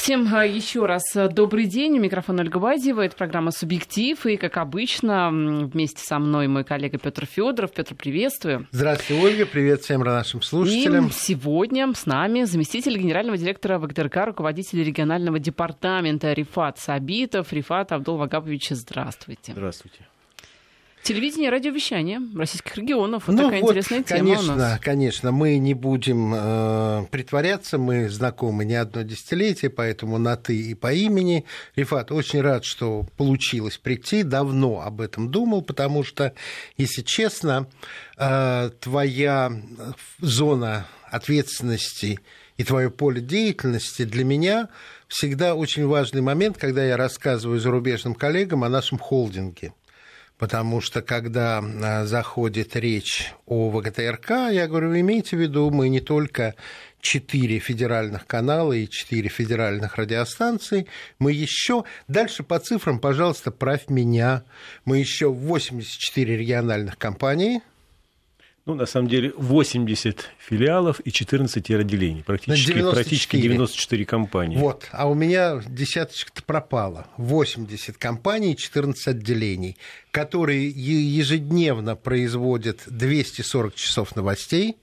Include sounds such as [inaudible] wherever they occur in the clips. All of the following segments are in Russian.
Всем а, еще раз а, добрый день. У микрофона Ольга Бадьева. Это программа «Субъектив». И, как обычно, вместе со мной мой коллега Петр Федоров. Петр, приветствую. Здравствуйте, Ольга. Привет всем нашим слушателям. И сегодня с нами заместитель генерального директора ВГТРК, руководитель регионального департамента Рифат Сабитов. Рифат Абдул Вагапович, здравствуйте. Здравствуйте. Телевидение и радиовещание российских регионов. Вот ну такая вот, интересная тема конечно, у нас. Конечно, мы не будем э, притворяться, мы знакомы не одно десятилетие, поэтому на «ты» и по имени. Рифат, очень рад, что получилось прийти, давно об этом думал, потому что, если честно, э, твоя зона ответственности и твое поле деятельности для меня всегда очень важный момент, когда я рассказываю зарубежным коллегам о нашем холдинге – потому что когда а, заходит речь о ВГТРК, я говорю, вы имейте в виду, мы не только четыре федеральных канала и четыре федеральных радиостанции, мы еще, дальше по цифрам, пожалуйста, правь меня, мы еще 84 региональных компаний, ну, на самом деле, 80 филиалов и 14 отделений. Практически, 94. практически 94 компании. Вот, а у меня десяточка-то пропала. 80 компаний и 14 отделений, которые ежедневно производят 240 часов новостей.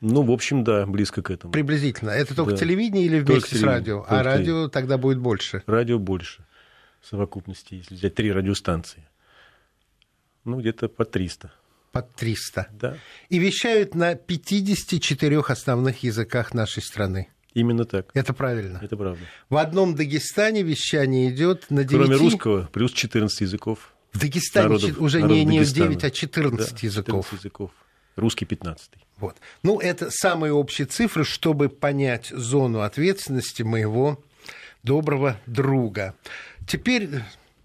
Ну, в общем, да, близко к этому. Приблизительно. Это только да. телевидение или вместе только с радио? Только а радио тогда будет больше? Радио больше в совокупности, если взять три радиостанции. Ну, где-то по 300 под 300. Да. И вещают на 54 основных языках нашей страны. Именно так. Это правильно. Это правда. В одном Дагестане вещание идет на 9... Кроме русского, плюс 14 языков. В Дагестане народов, уже народов не, не 9, а 14 да, языков. 14 языков. Русский 15. Вот. Ну, это самые общие цифры, чтобы понять зону ответственности моего доброго друга. Теперь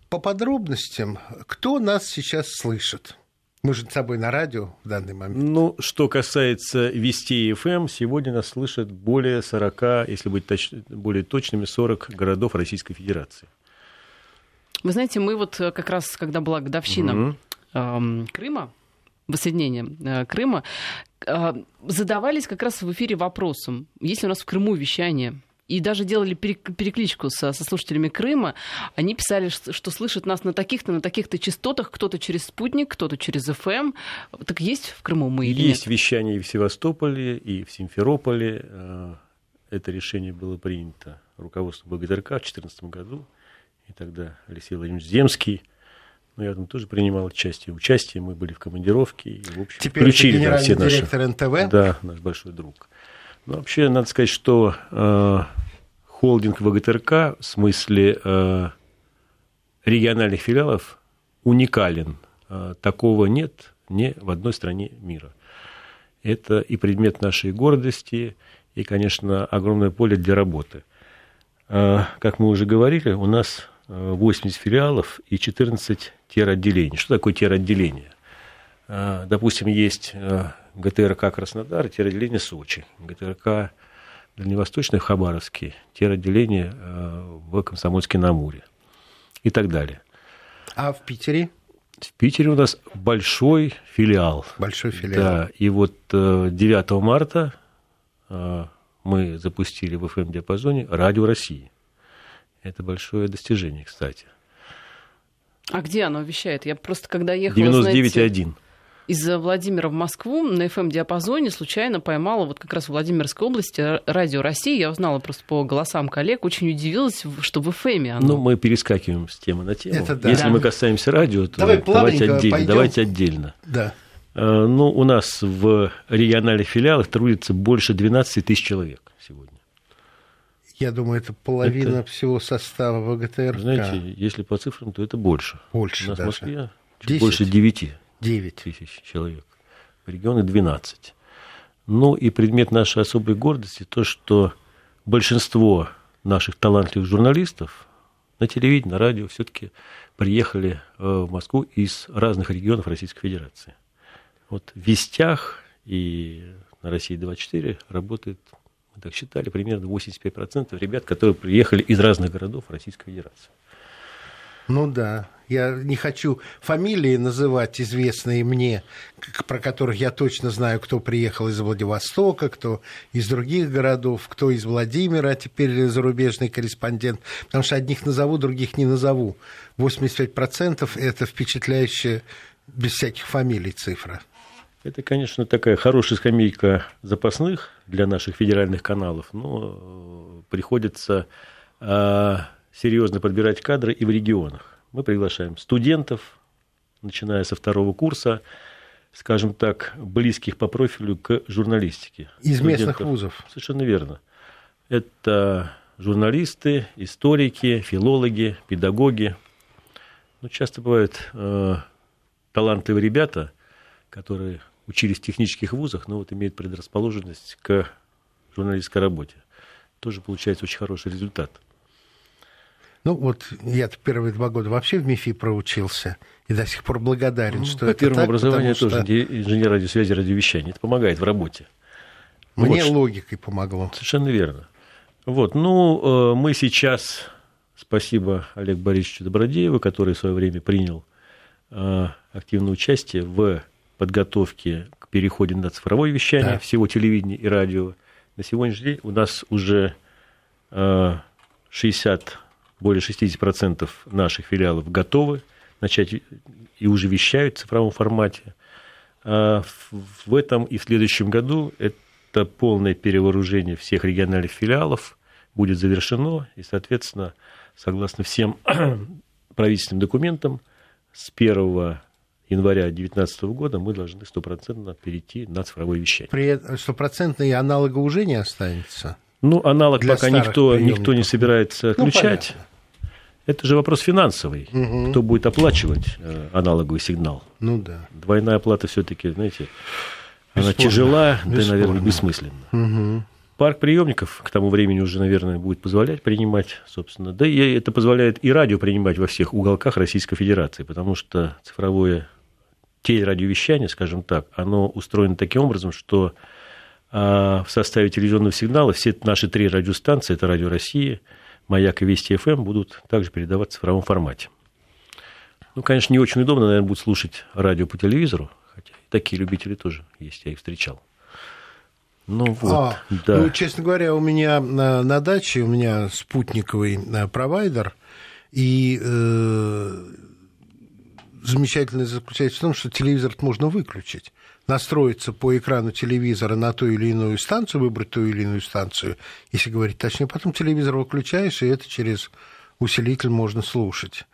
по подробностям, кто нас сейчас слышит? Мы же с тобой на радио в данный момент. Ну, что касается Вести ФМ, сегодня нас слышат более 40, если быть точ... более точными, 40 городов Российской Федерации. Вы знаете, мы вот э, как раз, когда была годовщина э, Крыма, воссоединения э, Крыма, э, задавались как раз в эфире вопросом, есть ли у нас в Крыму вещание и даже делали перекличку со, со слушателями Крыма. Они писали, что, слышат нас на таких-то, на таких-то частотах, кто-то через спутник, кто-то через ФМ. Эм. Так есть в Крыму мы или Есть нет? вещание и в Севастополе, и в Симферополе. Э, это решение было принято руководством БГТРК в 2014 году. И тогда Алексей Владимирович Земский но я там тоже принимал участие. Участие мы были в командировке. И, в общем, Теперь включили это генеральный да, все директор наши... НТВ? Да, наш большой друг. Ну, вообще, надо сказать, что э, холдинг ВГТРК в смысле э, региональных филиалов уникален. Э, такого нет ни в одной стране мира. Это и предмет нашей гордости, и, конечно, огромное поле для работы. Э, как мы уже говорили, у нас 80 э, филиалов и 14 тер-отделений. Что такое тер-отделение? Э, допустим, есть э, ГТРК Краснодар, тер-отделение Сочи, ГТРК Дальневосточный в Хабаровске, тер-отделение э, в Комсомольске-на-Амуре и так далее. А в Питере? В Питере у нас большой филиал. Большой филиал. Да, и вот 9 марта мы запустили в FM-диапазоне «Радио России». Это большое достижение, кстати. А где оно вещает? Я просто когда ехала, 99,1. Знаете из Владимира в Москву на FM-диапазоне случайно поймала вот как раз в Владимирской области радио России. Я узнала просто по голосам коллег, очень удивилась, что в FM оно. Ну, мы перескакиваем с темы на тему. Это да. Если да. мы касаемся радио, то Давай давайте отдельно. Пойдем. Давайте отдельно. Да. Э, ну, у нас в региональных филиалах трудится больше 12 тысяч человек сегодня. Я думаю, это половина это, всего состава ВГТРК. Знаете, если по цифрам, то это больше. Больше У нас даже. в Москве 10. больше 9. 9 тысяч человек, в регионы 12. Ну и предмет нашей особой гордости то, что большинство наших талантливых журналистов на телевидении, на радио все-таки приехали э, в Москву из разных регионов Российской Федерации. Вот в Вестях и на России 24 работает, мы так считали, примерно 85% ребят, которые приехали из разных городов Российской Федерации. Ну да. Я не хочу фамилии называть известные мне, про которых я точно знаю, кто приехал из Владивостока, кто из других городов, кто из Владимира, а теперь зарубежный корреспондент. Потому что одних назову, других не назову. 85% это впечатляющая, без всяких фамилий цифра. Это, конечно, такая хорошая скамейка запасных для наших федеральных каналов, но э, приходится э, серьезно подбирать кадры и в регионах мы приглашаем студентов, начиная со второго курса, скажем так, близких по профилю к журналистике. Из студентов. местных вузов. Совершенно верно. Это журналисты, историки, филологи, педагоги. Ну, часто бывают э, талантливые ребята, которые учились в технических вузах, но вот имеют предрасположенность к журналистской работе. Тоже получается очень хороший результат. Ну, вот я первые два года вообще в МИФИ проучился и до сих пор благодарен, ну, что по это первому так, образованию что... тоже инженер радиосвязи радиовещания. Это помогает в работе. Мне вот. логикой помогло. Совершенно верно. Вот, ну, э, мы сейчас, спасибо Олег Борисовичу Добродееву, который в свое время принял э, активное участие в подготовке к переходу на цифровое вещание да. всего телевидения и радио. На сегодняшний день у нас уже 60 э, более 60% наших филиалов готовы начать и уже вещают в цифровом формате. А в этом и в следующем году это полное перевооружение всех региональных филиалов будет завершено, и, соответственно, согласно всем [clears throat] правительственным документам, с 1 января 2019 года мы должны стопроцентно перейти на цифровое вещание. При этом стопроцентный аналога уже не останется? Ну, аналог пока никто, никто не собирается отключать. Ну, это же вопрос финансовый. Угу. Кто будет оплачивать э, аналоговый сигнал? Ну да. Двойная оплата все-таки, знаете, Бесспорно. она тяжела, Бесспорно. да, наверное, бессмысленна. Угу. Парк приемников к тому времени уже, наверное, будет позволять принимать, собственно. Да и это позволяет и радио принимать во всех уголках Российской Федерации, потому что цифровое телерадиовещание, скажем так, оно устроено таким образом, что а, в составе телевизионного сигнала все наши три радиостанции, это Радио России, Маяк и Вести ФМ будут также передаваться в цифровом формате. Ну, конечно, не очень удобно, наверное, будет слушать радио по телевизору, хотя такие любители тоже есть, я их встречал. Ну вот, а, да. Ну, честно говоря, у меня на, на даче у меня спутниковый э, провайдер, и э, замечательное заключается в том, что телевизор можно выключить настроиться по экрану телевизора на ту или иную станцию, выбрать ту или иную станцию, если говорить точнее, потом телевизор выключаешь, и это через усилитель можно слушать.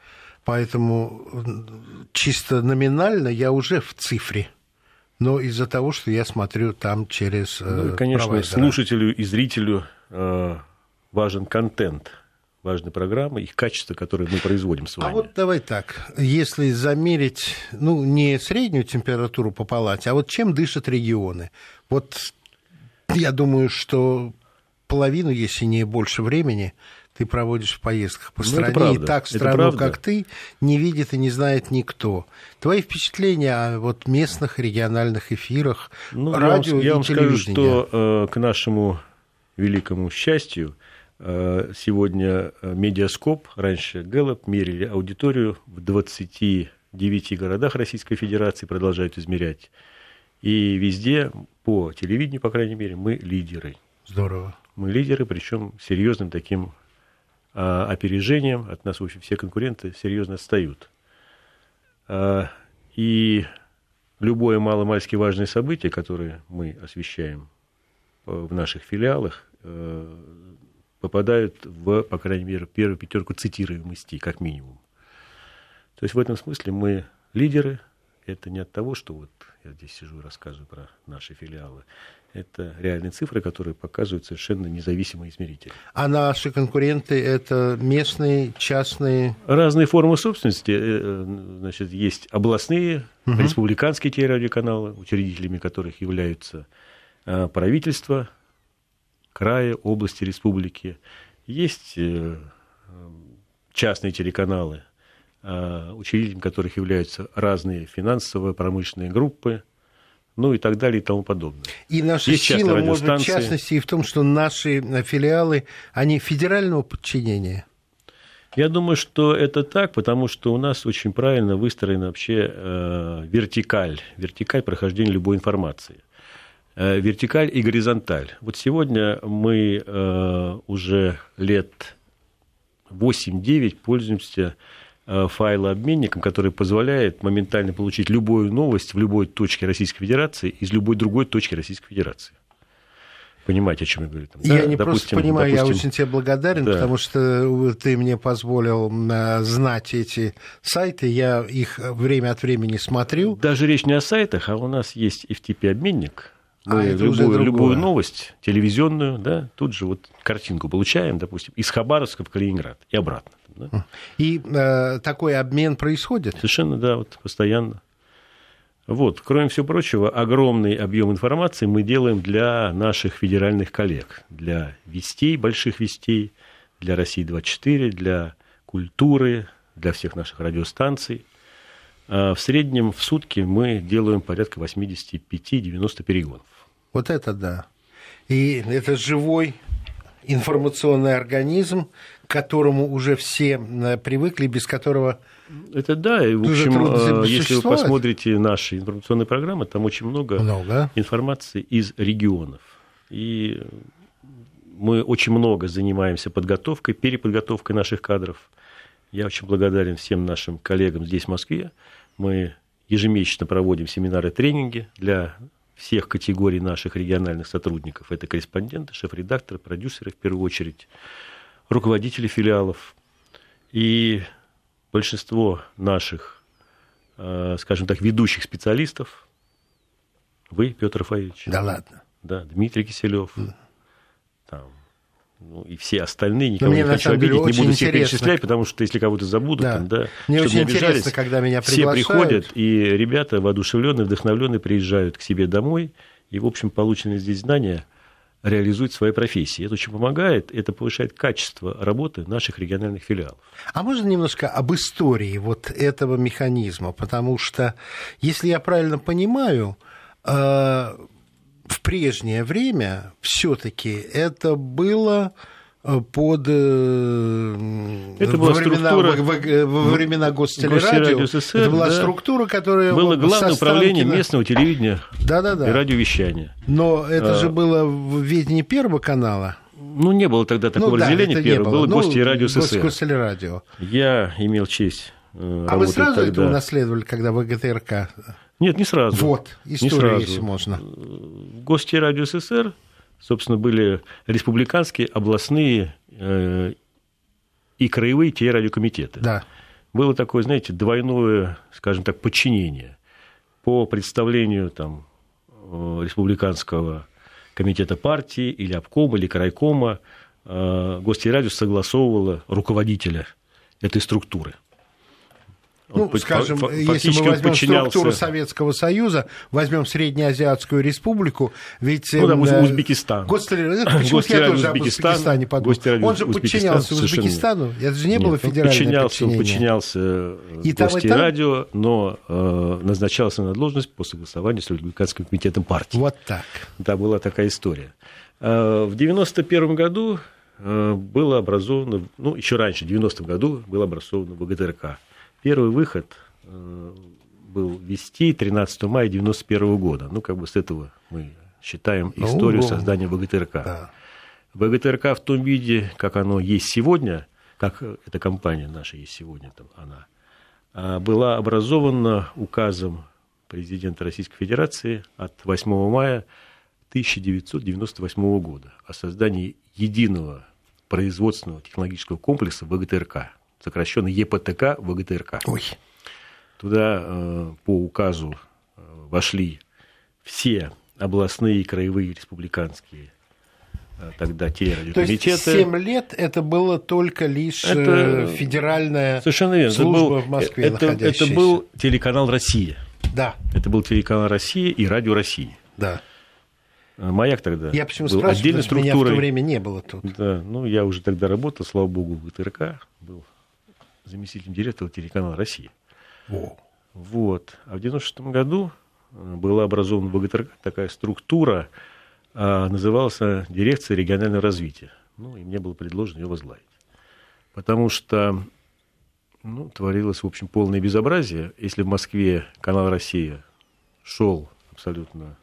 Поэтому чисто номинально я уже в цифре. Но из-за того, что я смотрю там через... Ну, и, конечно, провайдера. слушателю и зрителю э, важен контент важной программы, их качество, которое мы производим с вами. А вот давай так, если замерить, ну, не среднюю температуру по палате, а вот чем дышат регионы? Вот я думаю, что половину, если не больше времени, ты проводишь в поездках по ну, стране, и так страну, как ты, не видит и не знает никто. Твои впечатления о вот местных региональных эфирах, ну, радио я вам, и я вам скажу, что э, к нашему великому счастью, сегодня э, Медиаскоп, раньше Гэллоп, мерили аудиторию в 29 городах Российской Федерации, продолжают измерять. И везде, по телевидению, по крайней мере, мы лидеры. Здорово. Мы лидеры, причем серьезным таким а, опережением. От нас, в общем, все конкуренты серьезно отстают. А, и любое маломальски важное событие, которое мы освещаем э, в наших филиалах, попадают в, по крайней мере, первую пятерку цитируемости, как минимум. То есть в этом смысле мы лидеры. Это не от того, что вот я здесь сижу и рассказываю про наши филиалы. Это реальные цифры, которые показывают совершенно независимые измерители. А наши конкуренты – это местные, частные? Разные формы собственности. Э, э, значит, есть областные, угу. республиканские телерадиоканалы, учредителями которых являются э, правительство, края, области, республики. Есть э, частные телеканалы, э, учредителями которых являются разные финансовые, промышленные группы, ну и так далее и тому подобное. И наша Есть сила, может быть, в частности, и в том, что наши филиалы, они федерального подчинения? Я думаю, что это так, потому что у нас очень правильно выстроена вообще э, вертикаль, вертикаль прохождения любой информации. Э, вертикаль и горизонталь. Вот сегодня мы э, уже лет 8-9 пользуемся э, файлообменником, который позволяет моментально получить любую новость в любой точке Российской Федерации из любой другой точки Российской Федерации. Понимаете, о чем я говорю? Там, я да? не допустим, просто понимаю, допустим... я очень тебе благодарен, да. потому что ты мне позволил знать эти сайты, я их время от времени смотрю. Даже речь не о сайтах, а у нас есть FTP-обменник, мы а, любую, любую новость, телевизионную, да, тут же вот картинку получаем, допустим, из Хабаровска в Калининград и обратно. Да. И э, такой обмен происходит? Совершенно, да, вот постоянно. Вот, кроме всего прочего, огромный объем информации мы делаем для наших федеральных коллег, для вестей, больших вестей, для России-24, для культуры, для всех наших радиостанций. А в среднем в сутки мы делаем порядка 85-90 перегонов. Вот это да. И это живой информационный организм, к которому уже все э, привыкли, без которого это да, и в общем, э, если вы посмотрите наши информационные программы, там очень много, много информации из регионов. И мы очень много занимаемся подготовкой, переподготовкой наших кадров. Я очень благодарен всем нашим коллегам здесь, в Москве. Мы ежемесячно проводим семинары, тренинги для всех категорий наших региональных сотрудников. Это корреспонденты, шеф-редакторы, продюсеры в первую очередь, руководители филиалов. И большинство наших, э, скажем так, ведущих специалистов, вы, Петр Рафаевич. Да ладно. Да, Дмитрий Киселев, да. там, ну, и все остальные, никого мне, не хочу обидеть, не буду всех перечислять, потому что если кого-то забуду, да. там, да, мне очень интересно, когда меня приглашают. Все приходят, и ребята воодушевленные, вдохновленные приезжают к себе домой, и, в общем, полученные здесь знания реализуют свои профессии. Это очень помогает, это повышает качество работы наших региональных филиалов. А можно немножко об истории вот этого механизма? Потому что, если я правильно понимаю, э, в прежнее время все-таки это было э, под э, это во, времена, структура, во, во, во времена гостелерадио. СССР, это была да. структура, которая... Было главное управление местного телевидения да, да, да. и радиовещания. Но это а... же было в ведении Первого канала. Ну, не было тогда такого ну, разделения да, первого. Было, было ну, гости и радио СССР. Гостелерадио. Я имел честь э, А вы сразу тогда... это унаследовали, когда в ГТРК нет, не сразу. Вот, история, не сразу. если можно. В Гостелерадио СССР, собственно, были республиканские, областные э, и краевые телерадиокомитеты. Да. Было такое, знаете, двойное, скажем так, подчинение. По представлению там, э, республиканского комитета партии или обкома, или крайкома, э, Гостелерадио согласовывало руководителя этой структуры – ну, по, скажем, если мы возьмем подчинялся... структуру Советского Союза, возьмем Среднеазиатскую республику, ведь... Ну, допустим, эм, Узбекистан. Гостелерадио... [laughs] Почему я тоже об Узбекистане подумал? Он же подчинялся Узбекистану, это же не было Нет, федерального подчинялся, Он подчинялся и Гостерадио, но э, назначался на должность по согласованию с Республиканским комитетом партии. Вот так. Да, была такая история. Э, в 91 году э, было образовано, ну, еще раньше, в 90-м году было образовано ВГТРК Первый выход э, был вести 13 мая 1991 года. Ну, как бы с этого мы считаем ну, историю ну, создания ВГТРК. Да. ВГТРК в том виде, как оно есть сегодня, как эта компания наша есть сегодня, там она, а, была образована указом президента Российской Федерации от 8 мая 1998 года о создании единого производственного технологического комплекса ВГТРК сокращенно ЕПТК ВГТРК. Ой. Туда э, по указу э, вошли все областные, краевые, республиканские э, тогда телерадиокомитеты. То есть 7 лет это было только лишь это федеральная Совершенно верно. служба это был, в Москве это, это был телеканал «Россия». Да. Это был телеканал «Россия» и радио «Россия». Да. Маяк тогда Я почему был спрашиваю, отдельной структурой. меня в то время не было тут. Да, ну я уже тогда работал, слава богу, в ГТРК, был заместителем директора телеканала «Россия». О. Вот. А в 96 году э, была образована в ВГТРК такая структура, а, называлась Дирекция регионального развития. Ну, и мне было предложено ее возглавить. потому что ну, творилось, в общем, полное безобразие. Если в Москве канал «Россия» шел абсолютно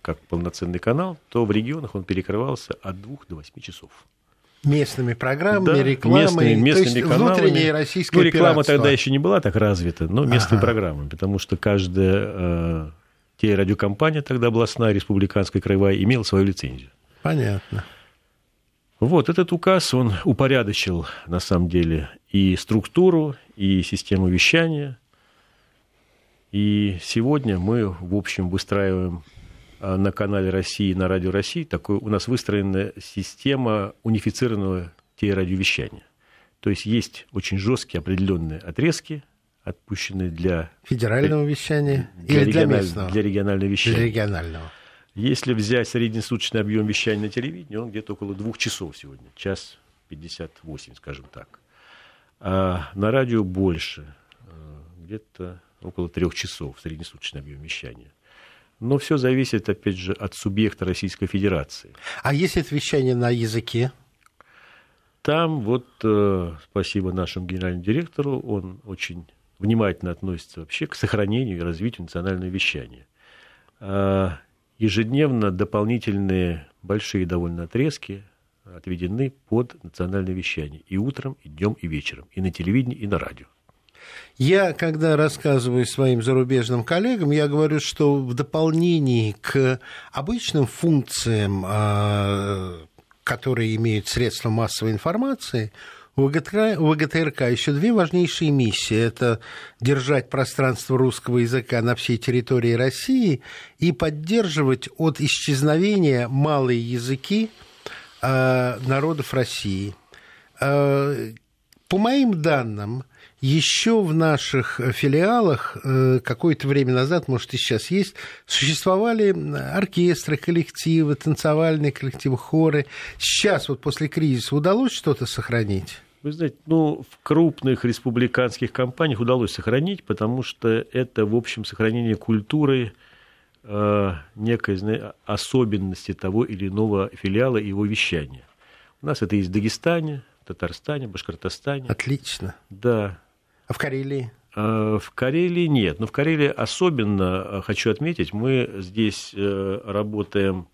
как полноценный канал, то в регионах он перекрывался от двух до восьми часов. Местными программами, да, рекламой, местными, местными то есть каналами. внутреннее российское Ну, реклама пиратство. тогда еще не была так развита, но местные ага. программы, потому что каждая э, телерадиокомпания тогда областная, республиканская, краевая, имела свою лицензию. Понятно. Вот этот указ, он упорядочил, на самом деле, и структуру, и систему вещания. И сегодня мы, в общем, выстраиваем на канале России, на Радио России, такой, у нас выстроена система унифицированного телерадиовещания. То есть есть очень жесткие определенные отрезки, отпущенные для... Федерального вещания для или для местного? Для регионального вещания. Для регионального. Если взять среднесуточный объем вещания на телевидении, он где-то около двух часов сегодня, час 58, скажем так. А на радио больше, э, где-то около трех часов среднесуточный объем вещания. Но все зависит, опять же, от субъекта Российской Федерации. А если это вещание на языке? Там вот, э, спасибо нашему генеральному директору, он очень внимательно относится вообще к сохранению и развитию национального вещания. А ежедневно дополнительные большие довольно отрезки отведены под национальное вещание. И утром, и днем, и вечером. И на телевидении, и на радио. Я, когда рассказываю своим зарубежным коллегам, я говорю, что в дополнение к обычным функциям, а, которые имеют средства массовой информации, у ВГТРК, ВГТРК еще две важнейшие миссии. Это держать пространство русского языка на всей территории России и поддерживать от исчезновения малые языки э, народов России. Э, по моим данным, еще в наших филиалах э, какое-то время назад, может, и сейчас есть, существовали оркестры, коллективы, танцевальные коллективы, хоры. Сейчас вот после кризиса удалось что-то сохранить? Вы знаете, ну, в крупных республиканских компаниях удалось сохранить, потому что это, в общем, сохранение культуры, э, некой знаете, особенности того или иного филиала и его вещания. У нас это есть в Дагестане, Татарстане, Башкортостане. Отлично. Да. А в Карелии? Э, в Карелии нет. Но в Карелии особенно, э, хочу отметить, мы здесь э, работаем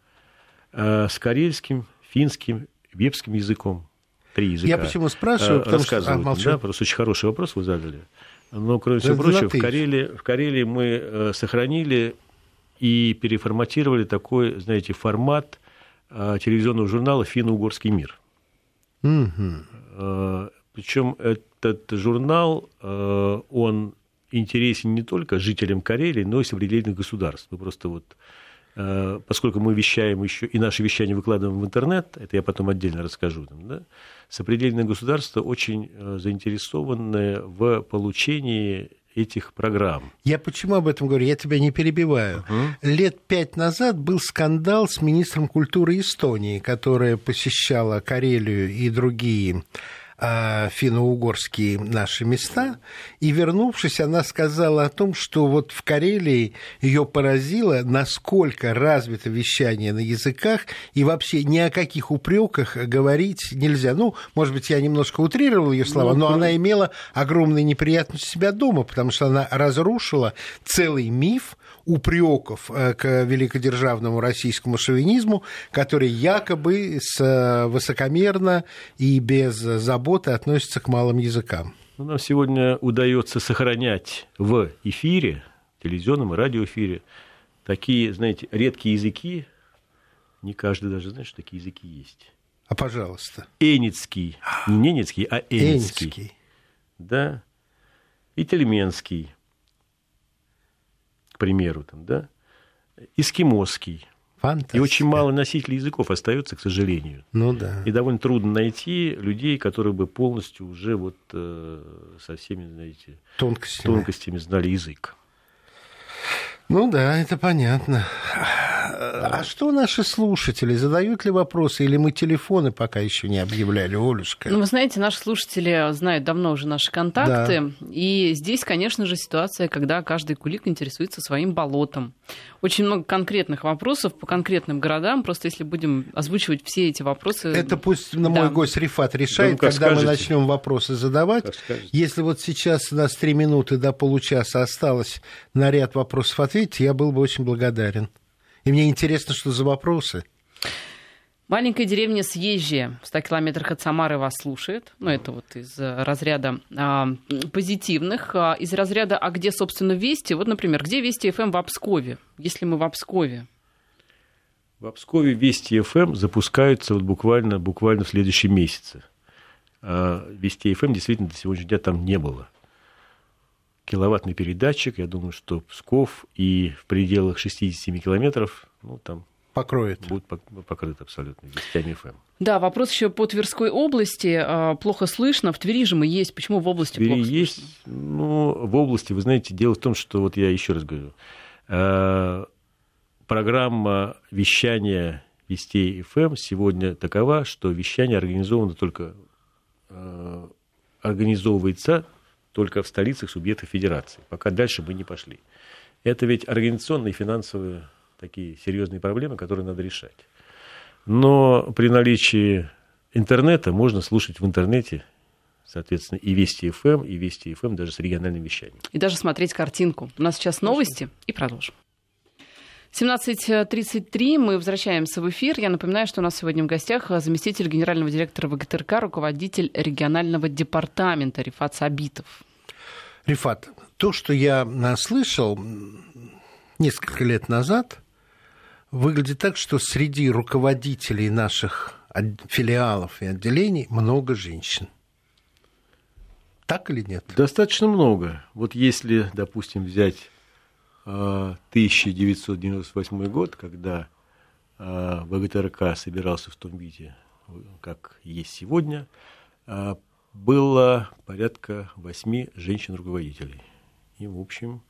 с карельским, финским, вепским языком три языка. Я почему спрашиваю, потому что... А, молчу. Да, просто очень хороший вопрос вы задали. Но, кроме всего прочего, в Карелии, в Карелии мы сохранили и переформатировали такой, знаете, формат телевизионного журнала «Финно-Угорский мир». Угу. Причем этот журнал, он интересен не только жителям Карелии, но и сопредельных государств. Мы просто вот поскольку мы вещаем еще, и наши вещания выкладываем в интернет, это я потом отдельно расскажу, там, да, сопредельные государства очень э, заинтересованы в получении этих программ. Я почему об этом говорю? Я тебя не перебиваю. Uh-huh. Лет пять назад был скандал с министром культуры Эстонии, которая посещала Карелию и другие финно-угорские наши места, и вернувшись, она сказала о том, что вот в Карелии ее поразило, насколько развито вещание на языках, и вообще ни о каких упреках говорить нельзя. Ну, может быть, я немножко утрировал ее слова, ну, но она имела огромные неприятности себя дома, потому что она разрушила целый миф упреков э, к великодержавному российскому шовинизму, который якобы с э, высокомерно и без заботы относится к малым языкам. Ну, нам сегодня удается сохранять в эфире, телевизионном и радиоэфире, такие, знаете, редкие языки. Не каждый даже знает, что такие языки есть. А пожалуйста. Энецкий. Не ненецкий, а энецкий. энецкий. Да. И тельменский к примеру, там, да, эскимосский. Фантастика. И очень мало носителей языков остается, к сожалению. Ну да. И довольно трудно найти людей, которые бы полностью уже вот э, со всеми, знаете, тонкостями. тонкостями знали язык. Ну да, это понятно. А что наши слушатели? Задают ли вопросы? Или мы телефоны пока еще не объявляли, Олюшка? Ну, вы знаете, наши слушатели знают давно уже наши контакты. Да. И здесь, конечно же, ситуация, когда каждый кулик интересуется своим болотом. Очень много конкретных вопросов по конкретным городам. Просто если будем озвучивать все эти вопросы... Это пусть на мой да. гость Рифат решает, да, ну, когда скажете. мы начнем вопросы задавать. Если вот сейчас у нас три минуты до получаса осталось на ряд вопросов ответить, я был бы очень благодарен. И мне интересно, что за вопросы. Маленькая деревня Съезжие, в 100 километрах от Самары вас слушает. Ну, это вот из разряда а, позитивных. А, из разряда «А где, собственно, Вести?» Вот, например, где Вести ФМ в Обскове? Если мы в Обскове. В Обскове Вести ФМ запускаются вот буквально, буквально в следующем месяце. А Вести ФМ действительно до сегодняшнего дня там не было киловаттный передатчик. Я думаю, что Псков и в пределах 67 километров, ну, там покроет. Будет покрыт абсолютно вестями ФМ. Да, вопрос еще по Тверской области. А, плохо слышно. В Твери же мы есть. Почему в области в Твери плохо есть. Слышно? Ну, в области, вы знаете, дело в том, что вот я еще раз говорю, а, программа вещания Вестей ФМ сегодня такова, что вещание организовано только а, организовывается только в столицах субъектов федерации. Пока дальше мы не пошли. Это ведь организационные и финансовые такие серьезные проблемы, которые надо решать. Но при наличии интернета можно слушать в интернете, соответственно, и Вести ФМ, и Вести ФМ даже с региональным вещанием. И даже смотреть картинку. У нас сейчас новости и продолжим. 17.33 мы возвращаемся в эфир. Я напоминаю, что у нас сегодня в гостях заместитель генерального директора ВГТРК, руководитель регионального департамента Рифат Сабитов. Рифат, то, что я слышал несколько лет назад, выглядит так, что среди руководителей наших филиалов и отделений много женщин. Так или нет? Достаточно много. Вот если, допустим, взять 1998 год, когда а, ВГТРК собирался в том виде, как есть сегодня, а, было порядка восьми женщин-руководителей. И, в общем,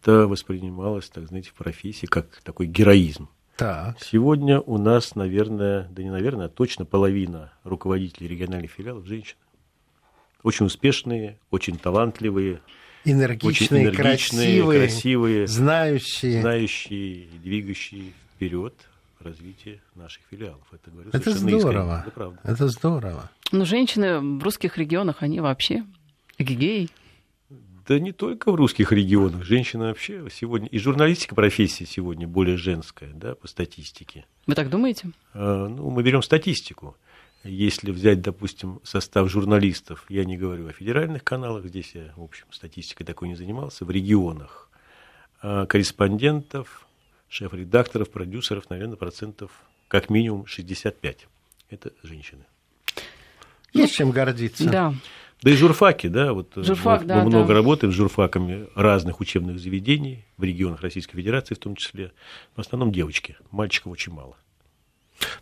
это воспринималось, так знаете, в профессии как такой героизм. Так. Сегодня у нас, наверное, да не наверное, а точно половина руководителей региональных филиалов женщины. Очень успешные, очень талантливые, энергичные, очень энергичные красивые, красивые, знающие, знающие, двигающие вперед развитие наших филиалов. Это, говорю, это здорово. Это, правда. это здорово. Но женщины в русских регионах, они вообще гигей. Да не только в русских регионах. Женщины вообще сегодня... И журналистика профессия сегодня более женская, да, по статистике. Вы так думаете? А, ну, мы берем статистику. Если взять, допустим, состав журналистов, я не говорю о федеральных каналах, здесь я, в общем, статистикой такой не занимался, в регионах, а корреспондентов, шеф-редакторов, продюсеров, наверное, процентов как минимум 65. Это женщины. Есть чем гордиться. Да. Да и журфаки, да, вот Журфак, мы, да, мы много да. работаем с журфаками разных учебных заведений, в регионах Российской Федерации в том числе. В основном девочки, мальчиков очень мало.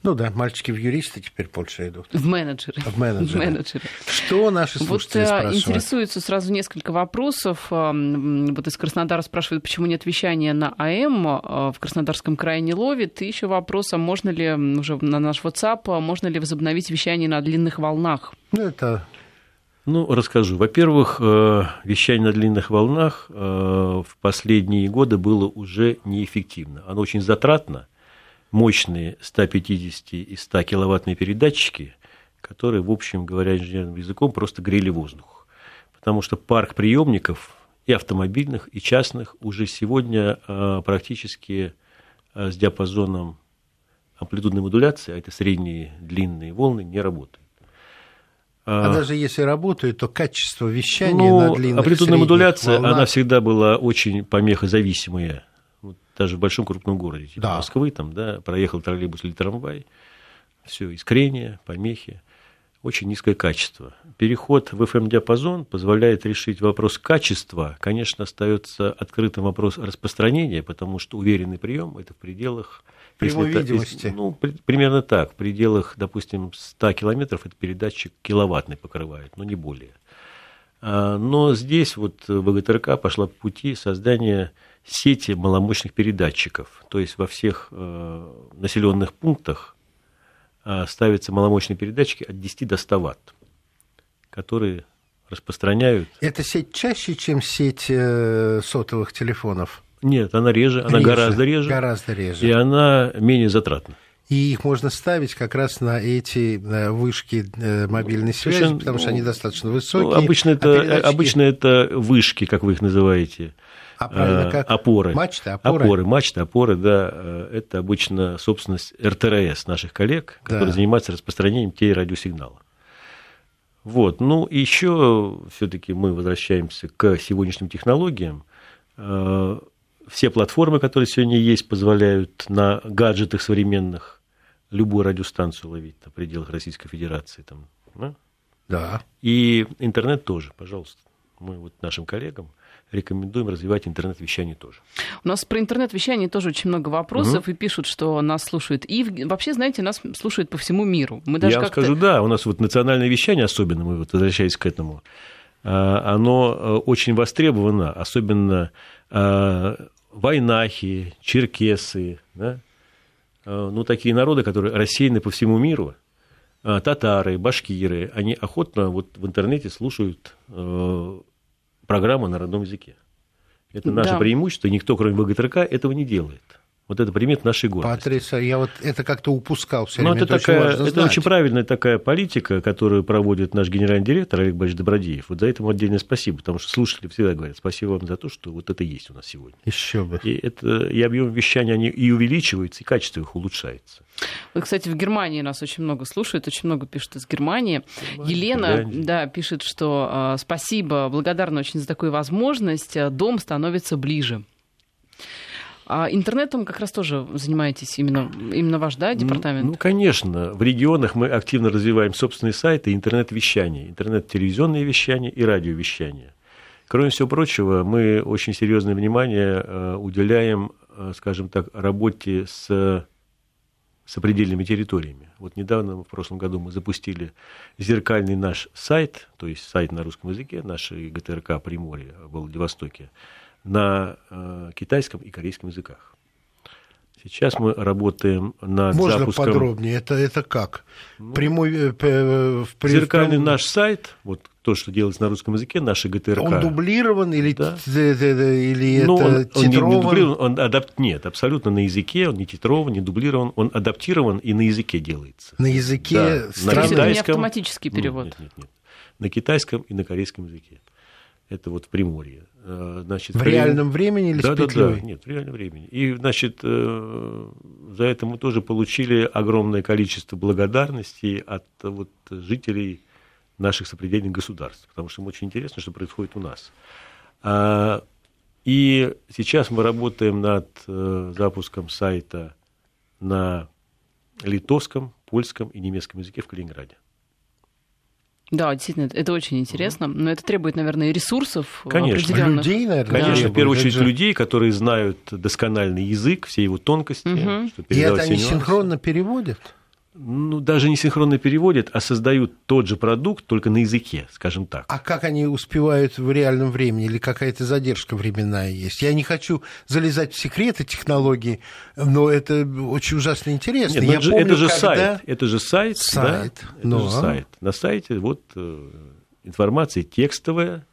Ну да, мальчики в юристы теперь больше идут. В менеджеры. В менеджеры. В менеджеры. Что наши слушатели вот, спрашивают? Интересуются сразу несколько вопросов. Вот из Краснодара спрашивают, почему нет вещания на АМ, в Краснодарском крае не ловит. И еще вопрос, а можно ли уже на наш WhatsApp, можно ли возобновить вещание на длинных волнах? Ну, это ну, расскажу. Во-первых, э, вещание на длинных волнах э, в последние годы было уже неэффективно. Оно очень затратно, мощные 150 и 100 киловаттные передатчики, которые, в общем, говоря инженерным языком, просто грели воздух. Потому что парк приемников и автомобильных, и частных уже сегодня а, практически с диапазоном амплитудной модуляции, а это средние длинные волны, не работает. А, а даже если работает, то качество вещания ну, на длинных Амплитудная модуляция, волнах... она всегда была очень помехозависимая даже в большом крупном городе, типа да. Москвы, там, да, проехал троллейбус или трамвай, все, искрение, помехи, очень низкое качество. Переход в FM-диапазон позволяет решить вопрос качества. Конечно, остается открытым вопрос распространения, потому что уверенный прием это в пределах прямой если видимости. Это, ну, при, примерно так. В пределах, допустим, 100 километров этот передатчик киловаттный покрывает, но не более. А, но здесь вот ВГТРК пошла по пути создания сети маломощных передатчиков. То есть во всех э, населенных пунктах ставятся маломощные передатчики от 10 до 100 ватт, которые распространяют. Эта сеть чаще, чем сеть э, сотовых телефонов? Нет, она реже, она реже, гораздо реже. Гораздо реже. И она менее затратна. И их можно ставить как раз на эти вышки э, мобильной связи, Совершенно, потому что они достаточно высокие. Ну, обычно, это, а передатчики... обычно это вышки, как вы их называете. А правильно, как? Опоры. Мачты, опоры. Опоры, мачты, опоры, да. Э, это обычно собственность РТРС наших коллег, которые да. занимаются распространением телерадиосигнала. Вот. Ну, еще все-таки мы возвращаемся к сегодняшним технологиям. Э, все платформы, которые сегодня есть, позволяют на гаджетах современных любую радиостанцию ловить на пределах Российской Федерации. Там, да? да. И интернет тоже, пожалуйста. Мы вот нашим коллегам рекомендуем развивать интернет-вещание тоже. У нас про интернет-вещание тоже очень много вопросов, угу. и пишут, что нас слушают. И вообще, знаете, нас слушают по всему миру. Мы даже Я вам скажу, да, у нас вот национальное вещание особенно, мы вот возвращаясь к этому, а, оно э, очень востребовано, особенно а, вайнахи, черкесы, да, Э, ну, такие народы, которые рассеяны по всему миру, э, татары, башкиры, они охотно вот в интернете слушают программы на родном языке. Это наше да. преимущество, никто, кроме ВГТРК, этого не делает. Вот это примет нашей гордости. Патриса, я вот это как-то упускал все время. Но это, это, такая, очень это очень правильная такая политика, которую проводит наш генеральный директор Олег Борисович Добродеев. Вот за это ему отдельное спасибо, потому что слушатели всегда говорят, спасибо вам за то, что вот это есть у нас сегодня. Еще бы. И, это, и объем вещания они и увеличиваются, и качество их улучшается. Вот, кстати, в Германии нас очень много слушают, очень много пишут из Германии. Германия, Елена да, пишет, что э, спасибо, благодарна очень за такую возможность, дом становится ближе. А интернетом как раз тоже занимаетесь именно, именно ваш да, департамент? Ну, ну, конечно. В регионах мы активно развиваем собственные сайты интернет-вещание, интернет-телевизионное вещание и радиовещание. Кроме всего прочего, мы очень серьезное внимание э, уделяем, э, скажем так, работе с сопредельными территориями. Вот недавно, в прошлом году, мы запустили зеркальный наш сайт, то есть сайт на русском языке, нашей ГТРК Приморье в Владивостоке, на э, китайском и корейском языках. Сейчас мы работаем над Можно запуском... подробнее? Это, это как? Ну, Прямой... Э, э, в, зеркальный наш сайт, вот то, что делается на русском языке, наши ГТРК. Он дублирован или, да. или ну, это он, он не, дублирован, он адап... Нет, абсолютно на языке, он не титрован, не дублирован, он адаптирован и на языке делается. На языке да, страны? На китайском... не автоматический перевод? Нет, нет, нет, нет. На китайском и на корейском языке. Это вот в Приморье. Э, значит, в при... реальном времени или да, с петлей? Да, да, нет, в реальном времени. И, значит, э, за это мы тоже получили огромное количество благодарностей от вот, жителей наших сопредельных государств, потому что им очень интересно, что происходит у нас. А, и сейчас мы работаем над э, запуском сайта на литовском, польском и немецком языке в Калининграде. Да, действительно, это очень интересно. Но это требует, наверное, ресурсов Конечно. определенных. Людей, наверное. Конечно, да. в первую очередь же... людей, которые знают доскональный язык, все его тонкости. Угу. И это они нюансы. синхронно переводят? Ну, даже не синхронно переводят, а создают тот же продукт, только на языке, скажем так. А как они успевают в реальном времени? Или какая-то задержка временная есть? Я не хочу залезать в секреты технологий, но это очень ужасно интересно. Нет, Я это, помню, это же когда... сайт. Это же сайт. Сайт. Да? Это же сайт. На сайте вот э, информация текстовая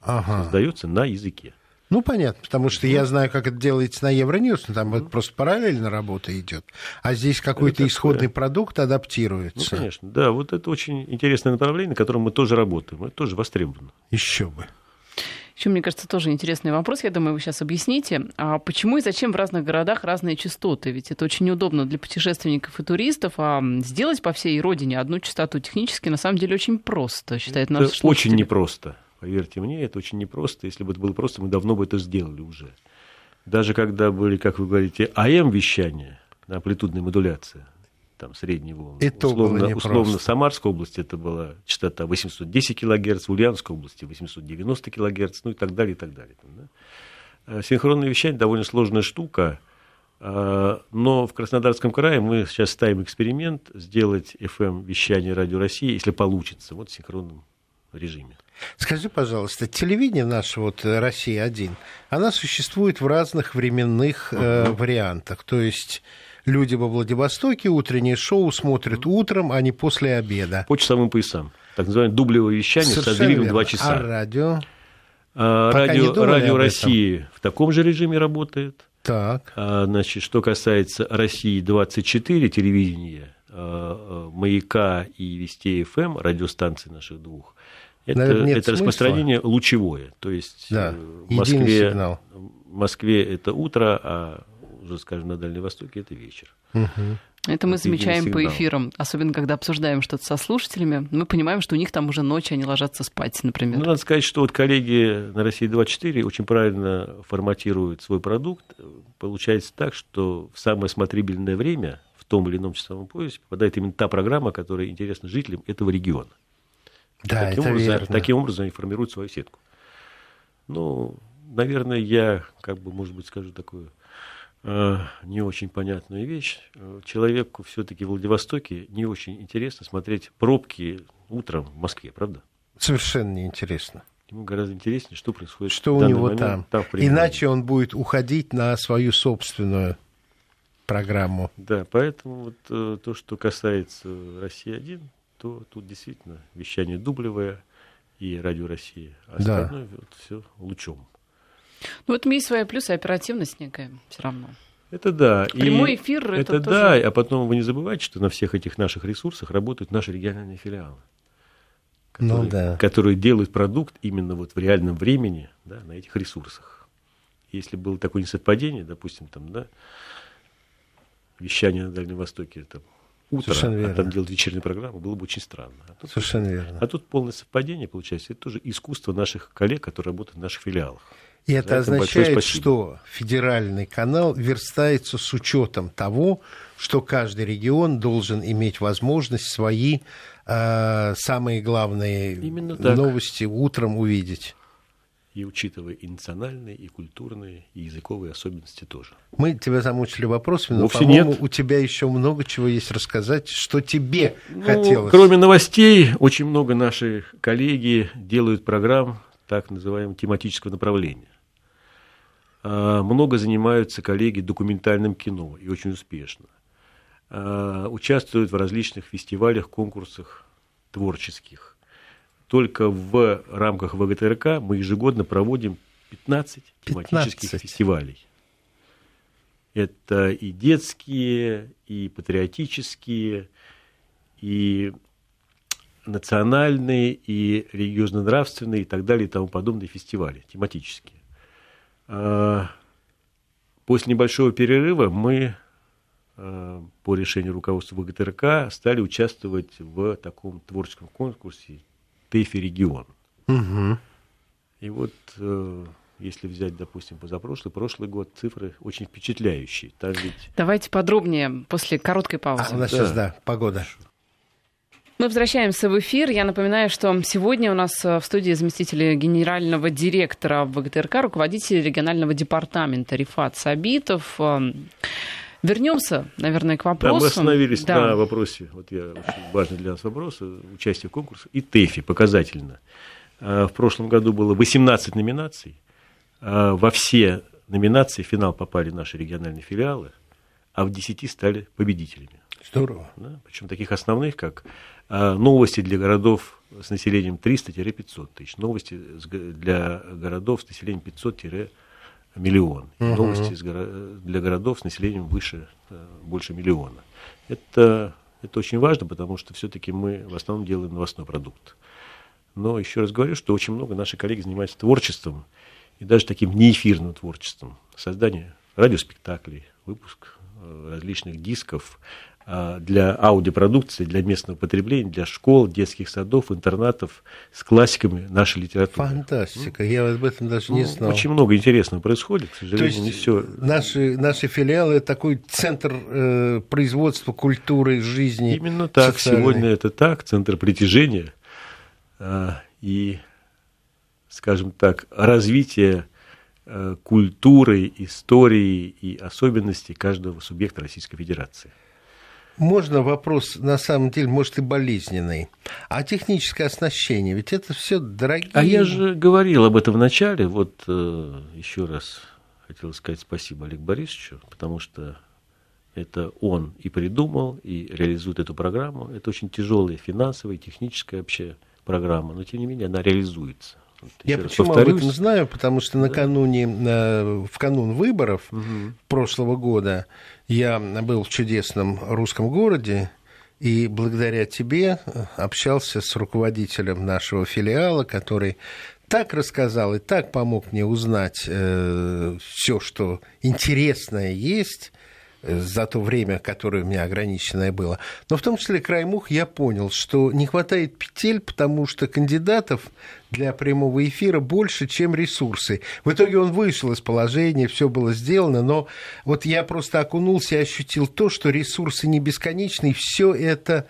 ага. создается на языке. Ну, понятно, потому что я знаю, как это делается на Евроньюз, но там вот просто параллельно работа идет. А здесь какой-то исходный продукт адаптируется. Ну, конечно, да, вот это очень интересное направление, на котором мы тоже работаем, это тоже востребовано. Еще бы. Еще, мне кажется, тоже интересный вопрос. Я думаю, вы сейчас объясните. А почему и зачем в разных городах разные частоты? Ведь это очень удобно для путешественников и туристов. А сделать по всей родине одну частоту технически на самом деле очень просто, считает наш Это очень непросто. Поверьте мне, это очень непросто. Если бы это было просто, мы давно бы это сделали уже. Даже когда были, как вы говорите, АМ-вещания, амплитудная модуляция, там средние волны. Это условно, было условно в Самарской области это была частота 810 кГц, в Ульяновской области 890 кГц, ну и так далее, и так далее. Да? Э, синхронное вещание довольно сложная штука, э, но в Краснодарском крае мы сейчас ставим эксперимент сделать FM-вещание Радио России, если получится, вот синхронным режиме. Скажи, пожалуйста, телевидение наше, вот «Россия-1», она существует в разных временных э, вариантах. То есть люди во Владивостоке утреннее шоу смотрят утром, а не после обеда. По часовым поясам. Так называемое дублевое вещание Совершенно с верно. 2 часа. А радио? А, радио радио? России в таком же режиме работает. Так. А, значит, что касается России 24 телевидения, а, а, Маяка и Вести ФМ, радиостанций наших двух, это, Наверное, нет это смысла. распространение лучевое. То есть Да, э, в Москве, сигнал. в Москве это утро, а уже, скажем, на Дальнем Востоке это вечер. Мгм. Это мы единый замечаем по эфирам, особенно когда обсуждаем что-то со слушателями. Мы понимаем, что у них там уже ночь, они ложатся спать, например. Ну, надо сказать, что вот коллеги на России 24 очень правильно форматируют свой продукт. Получается так, что в самое смотрибельное время в том или ином часовом поясе попадает именно та программа, которая интересна жителям этого региона. Да, таким, это образом, верно. таким образом они формируют свою сетку. Ну, наверное, я, как бы, может быть, скажу такую э, не очень понятную вещь. Человеку все-таки в Владивостоке не очень интересно смотреть пробки утром в Москве, правда? Совершенно неинтересно. Ему гораздо интереснее, что происходит Что у него момент там. Приднестровье. Иначе он будет уходить на свою собственную программу. Да, поэтому вот э, то, что касается России-1, то тут действительно вещание дублевое и радио России. А Да. остальное вот все лучом. Ну, в этом есть свои плюсы, оперативность некая все равно. Это да. И Прямой эфир это, это тоже... да, а потом вы не забывайте, что на всех этих наших ресурсах работают наши региональные филиалы. Ну которые, да. которые делают продукт именно вот в реальном времени да, на этих ресурсах. Если было такое несовпадение, допустим, там, да, вещание на Дальнем Востоке там, утро, Совершенно а верно. там делать вечернюю программу, было бы очень странно. А тут, Совершенно верно. а тут полное совпадение получается. Это тоже искусство наших коллег, которые работают в наших филиалах. И За это означает, что федеральный канал верстается с учетом того, что каждый регион должен иметь возможность свои э, самые главные Именно так. новости утром увидеть. И учитывая и национальные, и культурные, и языковые особенности тоже. Мы тебя замучили вопросами, но, по-моему, нет. у тебя еще много чего есть рассказать, что тебе Ну, хотелось. Кроме новостей, очень много наши коллеги делают программ так называемого тематического направления. А, Много занимаются коллеги документальным кино и очень успешно. А, Участвуют в различных фестивалях, конкурсах творческих. Только в рамках ВГТРК мы ежегодно проводим 15 тематических 15. фестивалей. Это и детские, и патриотические, и национальные, и религиозно-нравственные, и так далее, и тому подобные фестивали тематические. А, После небольшого перерыва мы а, по решению руководства ВГТРК стали участвовать в таком творческом конкурсе ТЭФИ регион. Мгм. И вот э, если взять, допустим, позапрошлый, прошлый год, цифры очень впечатляющие. Там ведь Давайте подробнее после короткой паузы. А, у нас Да. сейчас, да, погода. Мы возвращаемся в эфир. Я напоминаю, что сегодня у нас э, в студии заместитель генерального директора ВГТРК, руководитель регионального департамента Рифат Сабитов. Вернемся, наверное, к Да, вопросу. мы остановились Да. на вопросе, вот я очень важный для нас вопрос, участие в конкурсе и ТЭФИ показательно. А, В прошлом году было 18 номинаций. А, Во все номинации в финал попали наши региональные филиалы, а в 10 стали победителями. Здорово. Да? Причем таких основных, как а, новости для городов с населением 300-500 тысяч, новости для городов с населением 500-миллион, Мгм. новости с горо- для городов с населением выше, э, больше миллиона. Это, это очень важно, потому что все-таки мы в основном делаем новостной продукт. Но еще раз говорю, что очень много наших коллег занимаются творчеством, и даже таким неэфирным творчеством. Создание радиоспектаклей, выпуск э, различных дисков для аудиопродукции, для местного потребления, для школ, детских садов, интернатов с классиками нашей литературы. Фантастика. Я об этом даже не Ну, знал. Очень много интересного происходит, к То сожалению, есть не все. наши, наши филиалы такой центр э, производства культуры, жизни. Именно так. социальной. Сегодня это так, центр притяжения а, и, скажем так, развития э, культуры, истории и особенностей каждого субъекта Российской Федерации. Можно вопрос, на самом деле, может и болезненный. А техническое оснащение, ведь это все дорогие. А я же говорил об этом в начале. Вот э, еще раз хотел сказать спасибо Олегу Борисовичу, потому что это он и придумал, и реализует эту программу. Это очень тяжелая финансовая, техническая вообще программа, но тем не менее она реализуется. Я почему повторюсь. об этом знаю, потому что накануне, да. в канун выборов угу. прошлого года я был в чудесном русском городе, и благодаря тебе общался с руководителем нашего филиала, который так рассказал и так помог мне узнать э, все, что интересное есть за то время, которое у меня ограниченное было. Но в том числе край мух я понял, что не хватает петель, потому что кандидатов для прямого эфира больше, чем ресурсы. В итоге он вышел из положения, все было сделано, но вот я просто окунулся и ощутил то, что ресурсы не бесконечны, и все это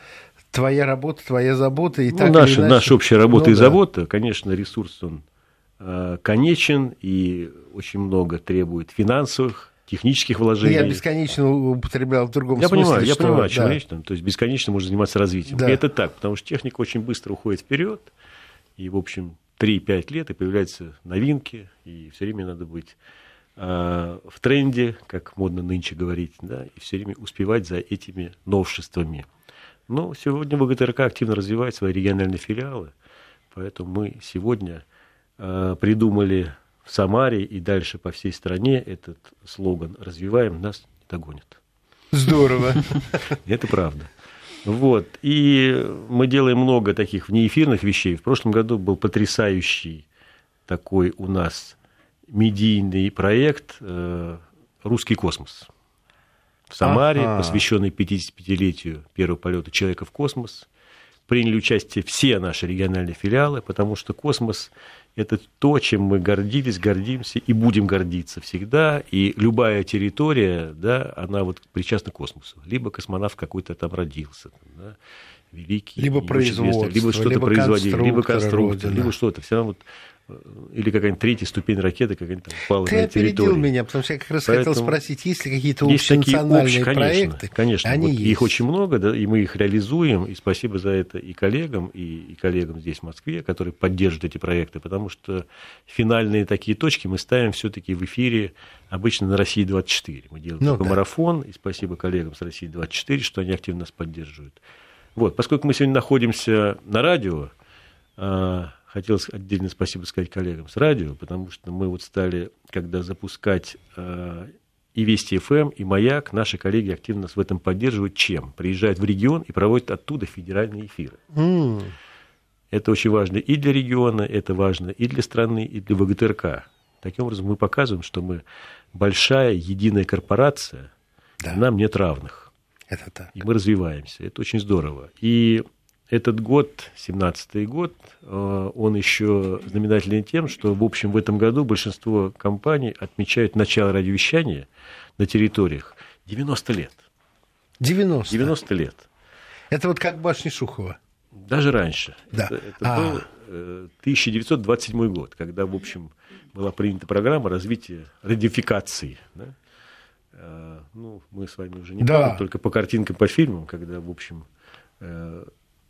твоя работа, твоя забота. И ну, так наша, иначе... наша общая работа ну, и да. забота, конечно, ресурс он э, конечен и очень много требует финансовых технических вложений. Я бесконечно употреблял в другом я смысле. Понимаю, я понимаю, о чем да. речь. Там, то есть бесконечно можно заниматься развитием. Да. И это так, потому что техника очень быстро уходит вперед, и, в общем, 3-5 лет, и появляются новинки, и все время надо быть э, в тренде, как модно нынче говорить, да, и все время успевать за этими новшествами. Но сегодня ВГТРК активно развивает свои региональные филиалы, поэтому мы сегодня э, придумали в Самаре и дальше по всей стране этот слоган «Развиваем, нас не догонят». Здорово. [laughs] Это правда. Вот. И мы делаем много таких внеэфирных вещей. В прошлом году был потрясающий такой у нас медийный проект э, «Русский космос» в Самаре, ага. посвященный 55-летию первого полета человека в космос. Приняли участие все наши региональные филиалы, потому что космос это то, чем мы гордились, гордимся и будем гордиться всегда. И любая территория, да, она вот причастна к космосу. Либо космонавт какой-то там родился, да, великий. Либо производство, либо что-то производили, либо конструктор, либо что-то. Все равно вот или какая-нибудь третья ступень ракеты какая-нибудь там упала Ты на территорию. меня, потому что я как раз Поэтому хотел спросить, есть ли какие-то общенациональные есть такие, проекты? Конечно, Они вот есть. Их очень много, да, и мы их реализуем, и спасибо за это и коллегам, и, и коллегам здесь, в Москве, которые поддерживают эти проекты, потому что финальные такие точки мы ставим все-таки в эфире обычно на России-24. Мы делаем ну, такой да. марафон, и спасибо коллегам с России-24, что они активно нас поддерживают. Вот, поскольку мы сегодня находимся на радио, а, хотелось отдельно спасибо сказать коллегам с радио, потому что мы вот стали, когда запускать э, и Вести ФМ, эм, и Маяк, наши коллеги активно нас в этом поддерживают. Чем? Приезжают в регион и проводят оттуда федеральные эфиры. Mm. Это очень важно и для региона, это важно и для страны, и для ВГТРК. Таким образом, мы показываем, что мы большая, единая корпорация, да. нам нет равных. Это так. И мы развиваемся. Это очень здорово. И этот год, 17-й год, э, он еще знаменательный тем, что, в общем, в этом году большинство компаний отмечают начало радиовещания на территориях 90 лет. 90? 90 лет. Это вот как башня Шухова? Даже раньше. Да. Это, это а. был 1927 э, год, когда, в общем, была принята программа развития радиофикации. Да? Э, ну, мы с вами уже не да. помним, только по картинкам, по фильмам, когда, в общем,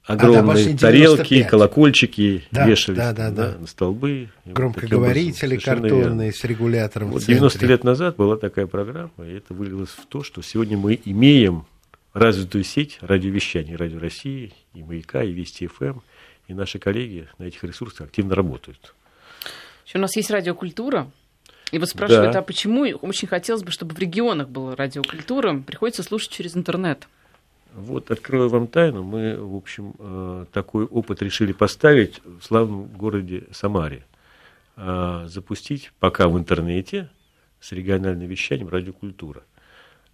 огромные а, да, тарелки, колокольчики да, вешались да, да, да. на столбы. Громкоговорители вот картонные верно. с регулятором вот 90 лет назад была такая программа, и это вылилось в то, что сегодня мы имеем развитую сеть радиовещания Радио России, и Маяка, и Вести ФМ, и наши коллеги на этих ресурсах активно работают. Еще у нас есть радиокультура, и вот спрашивают, да. а почему очень хотелось бы, чтобы в регионах была радиокультура, приходится слушать через интернет. Вот открою вам тайну, мы, в общем, э, такой опыт решили поставить в славном городе Самаре. Э, запустить пока в интернете с региональным вещанием радиокультура.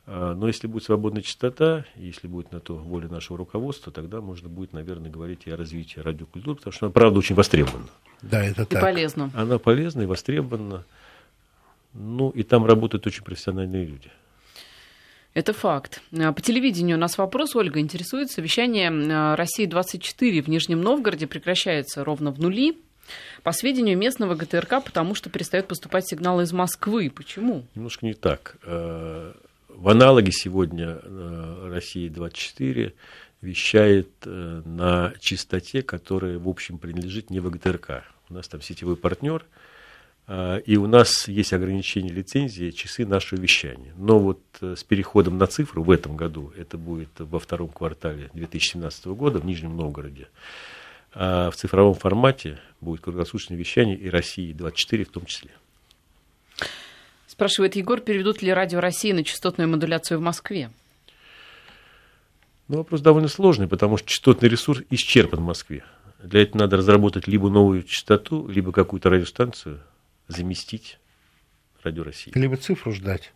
Э, но если будет свободная частота, если будет на то воля нашего руководства, тогда можно будет, наверное, говорить и о развитии радиокультуры, потому что она, правда, очень востребована. Да, это так. И полезно. Она полезна и востребована. Ну, и там работают очень профессиональные люди. Это факт. А, по телевидению у нас вопрос, Ольга, интересуется. Вещание а, «России-24» в Нижнем Новгороде прекращается ровно в нули. По сведению местного ГТРК, потому что перестают поступать сигналы из Москвы. Почему? Немножко не так. А, в аналоге сегодня России 24 вещает на частоте, которая, в общем, принадлежит не ВГТРК. У нас там сетевой партнер – и у нас есть ограничение лицензии часы нашего вещания. Но вот э, с переходом на цифру в этом году, это будет во втором квартале 2017 года в Нижнем Новгороде, а в цифровом формате будет круглосуточное вещание и России 24 в том числе. Спрашивает Егор, переведут ли радио России на частотную модуляцию в Москве? Ну, вопрос довольно сложный, потому что частотный ресурс исчерпан в Москве. Для этого надо разработать либо новую частоту, либо какую-то радиостанцию, заместить Радио России. Либо цифру ждать.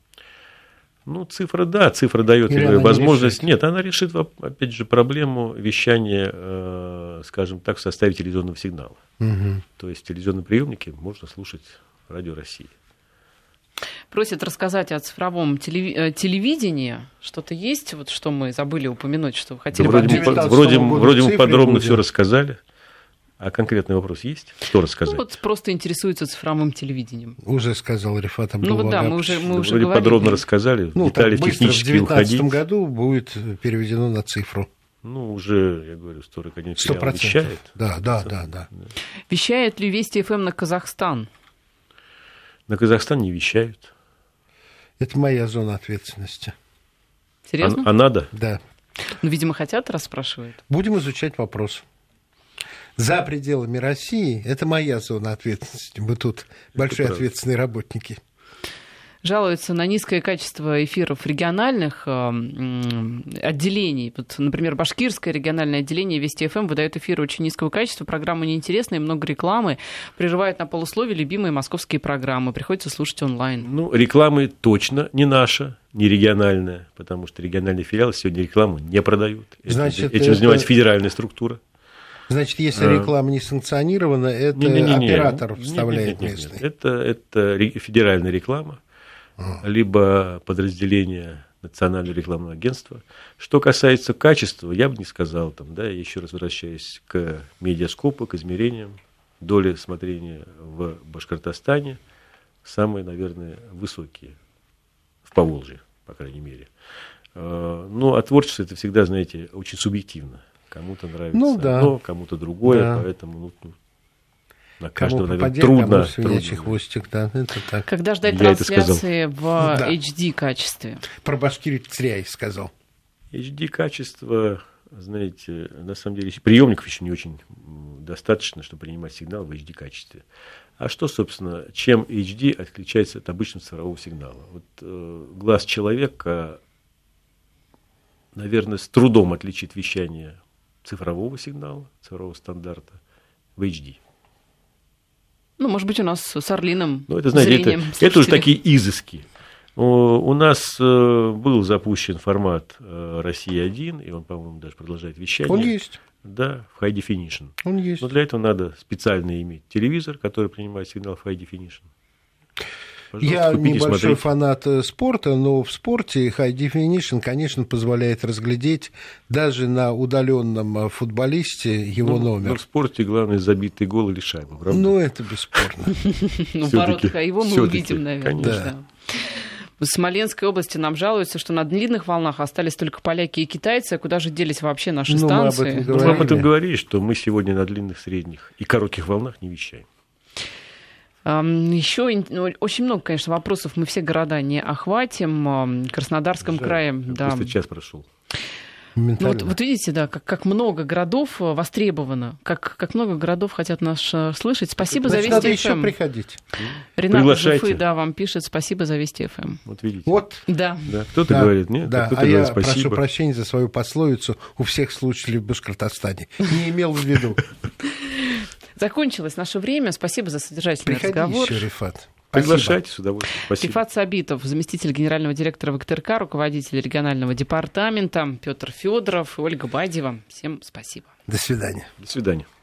Ну, цифра, да, цифра дает Или возможность. Не Нет, она решит, опять же, проблему вещания, э, скажем так, в составе телевизионного сигнала. Угу. То есть телевизионные приемники можно слушать Радио России. Просят рассказать о цифровом э, телевидении. Что-то есть, вот что мы забыли упомянуть, что вы хотели да, вроде, вроде, вроде мы подробно все рассказали. А конкретный вопрос есть? Что рассказать? Ну, вот просто интересуется цифровым телевидением. Уже сказал Рифат Ну вот да, мы уже, мы уже говорили. подробно рассказали, ну, детали технически в 2019 году будет переведено на цифру. Ну, уже, я говорю, историк один вещает. Да, да, да, да, да. Вещает ли Вести ФМ на Казахстан? На Казахстан не вещают. Это моя зона ответственности. Серьезно? А, а надо? Да. Ну, видимо, хотят, расспрашивают. Будем изучать вопрос за пределами России, это моя зона ответственности. Мы тут это большие правда. ответственные работники. Жалуются на низкое качество эфиров региональных э, отделений. Вот, например, башкирское региональное отделение Вести ФМ выдает эфиры очень низкого качества, программы неинтересные, много рекламы, прерывает на полусловие любимые московские программы, приходится слушать онлайн. Ну, рекламы точно не наша, не региональная, потому что региональные филиалы сегодня рекламу не продают. Значит, Этим это... занимается федеральная структура. Значит, если а. реклама не санкционирована, это не, не, не, не. оператор вставляет не, не, не, местный. Нет. Это, это федеральная реклама, а. либо подразделение национального рекламного агентства. Что касается качества, я бы не сказал, там, да, еще раз возвращаясь к медиаскопу, к измерениям, доли смотрения в Башкортостане самые, наверное, высокие в Поволжье, по крайней мере. А, ну, а творчество это всегда, знаете, очень субъективно. Кому-то нравится ну, да. одно, кому-то другое, да. поэтому ну, ну на каждого, кому наверное, трудно. Кому хвостик, да, это так. Когда ждать Я трансляции в [laughs] да. HD качестве? Про Башкирию зря я сказал. HD качество, знаете, на самом деле, приемников еще не очень достаточно, чтобы принимать сигнал в HD качестве. А что, собственно, чем HD отличается от обычного цифрового сигнала? Вот э, глаз человека, наверное, с трудом отличит вещание цифрового сигнала, цифрового стандарта в HD. Ну, может быть, у нас с Орлином ну, это, знаете, зрением это, это уже такие изыски. У нас э, был запущен формат э, «Россия-1», и он, по-моему, даже продолжает вещание. Он есть. Да, в High Definition. Он есть. Но для этого надо специально иметь телевизор, который принимает сигнал в High Definition. Я небольшой смотрите. фанат э, спорта, но в спорте High Definition, конечно, позволяет разглядеть даже на удаленном э, футболисте его ну, номер. Но в спорте главное забитый гол или шайба, правда? Ну, это бесспорно. [laughs] Ну, воротка его мы увидим, наверное. В Смоленской области нам жалуются, что на длинных волнах остались только поляки и китайцы. А куда же делись вообще наши ну, станции? Мы об этом говорили. Ну, мы об этом говорили, что мы сегодня на длинных, средних и коротких волнах не вещаем. Еще ну, очень много, конечно, вопросов. Мы все города не охватим. В Краснодарском Жаль, крае... Да. час прошел. Ну, вот, вот видите, да, как, как много городов э, востребовано, как, как много городов хотят нас э, слышать. Спасибо Значит, за Вести надо еще приходить. Ренат Жифы, да, вам пишет, спасибо за Вести ФМ. Вот видите. Вот. Да. да. Кто-то да. говорит, нет, да. кто-то а говорит я спасибо. прошу прощения за свою пословицу у всех слушателей в Башкортостане. Не имел в виду. [laughs] Закончилось наше время. Спасибо за содержательный Приходи разговор. Еще, Рифат. Приглашайте с удовольствием. Спасибо. Рифат Сабитов, заместитель генерального директора ВКТРК, руководитель регионального департамента, Петр Федоров и Ольга Бадьева. Всем спасибо. До свидания. До свидания.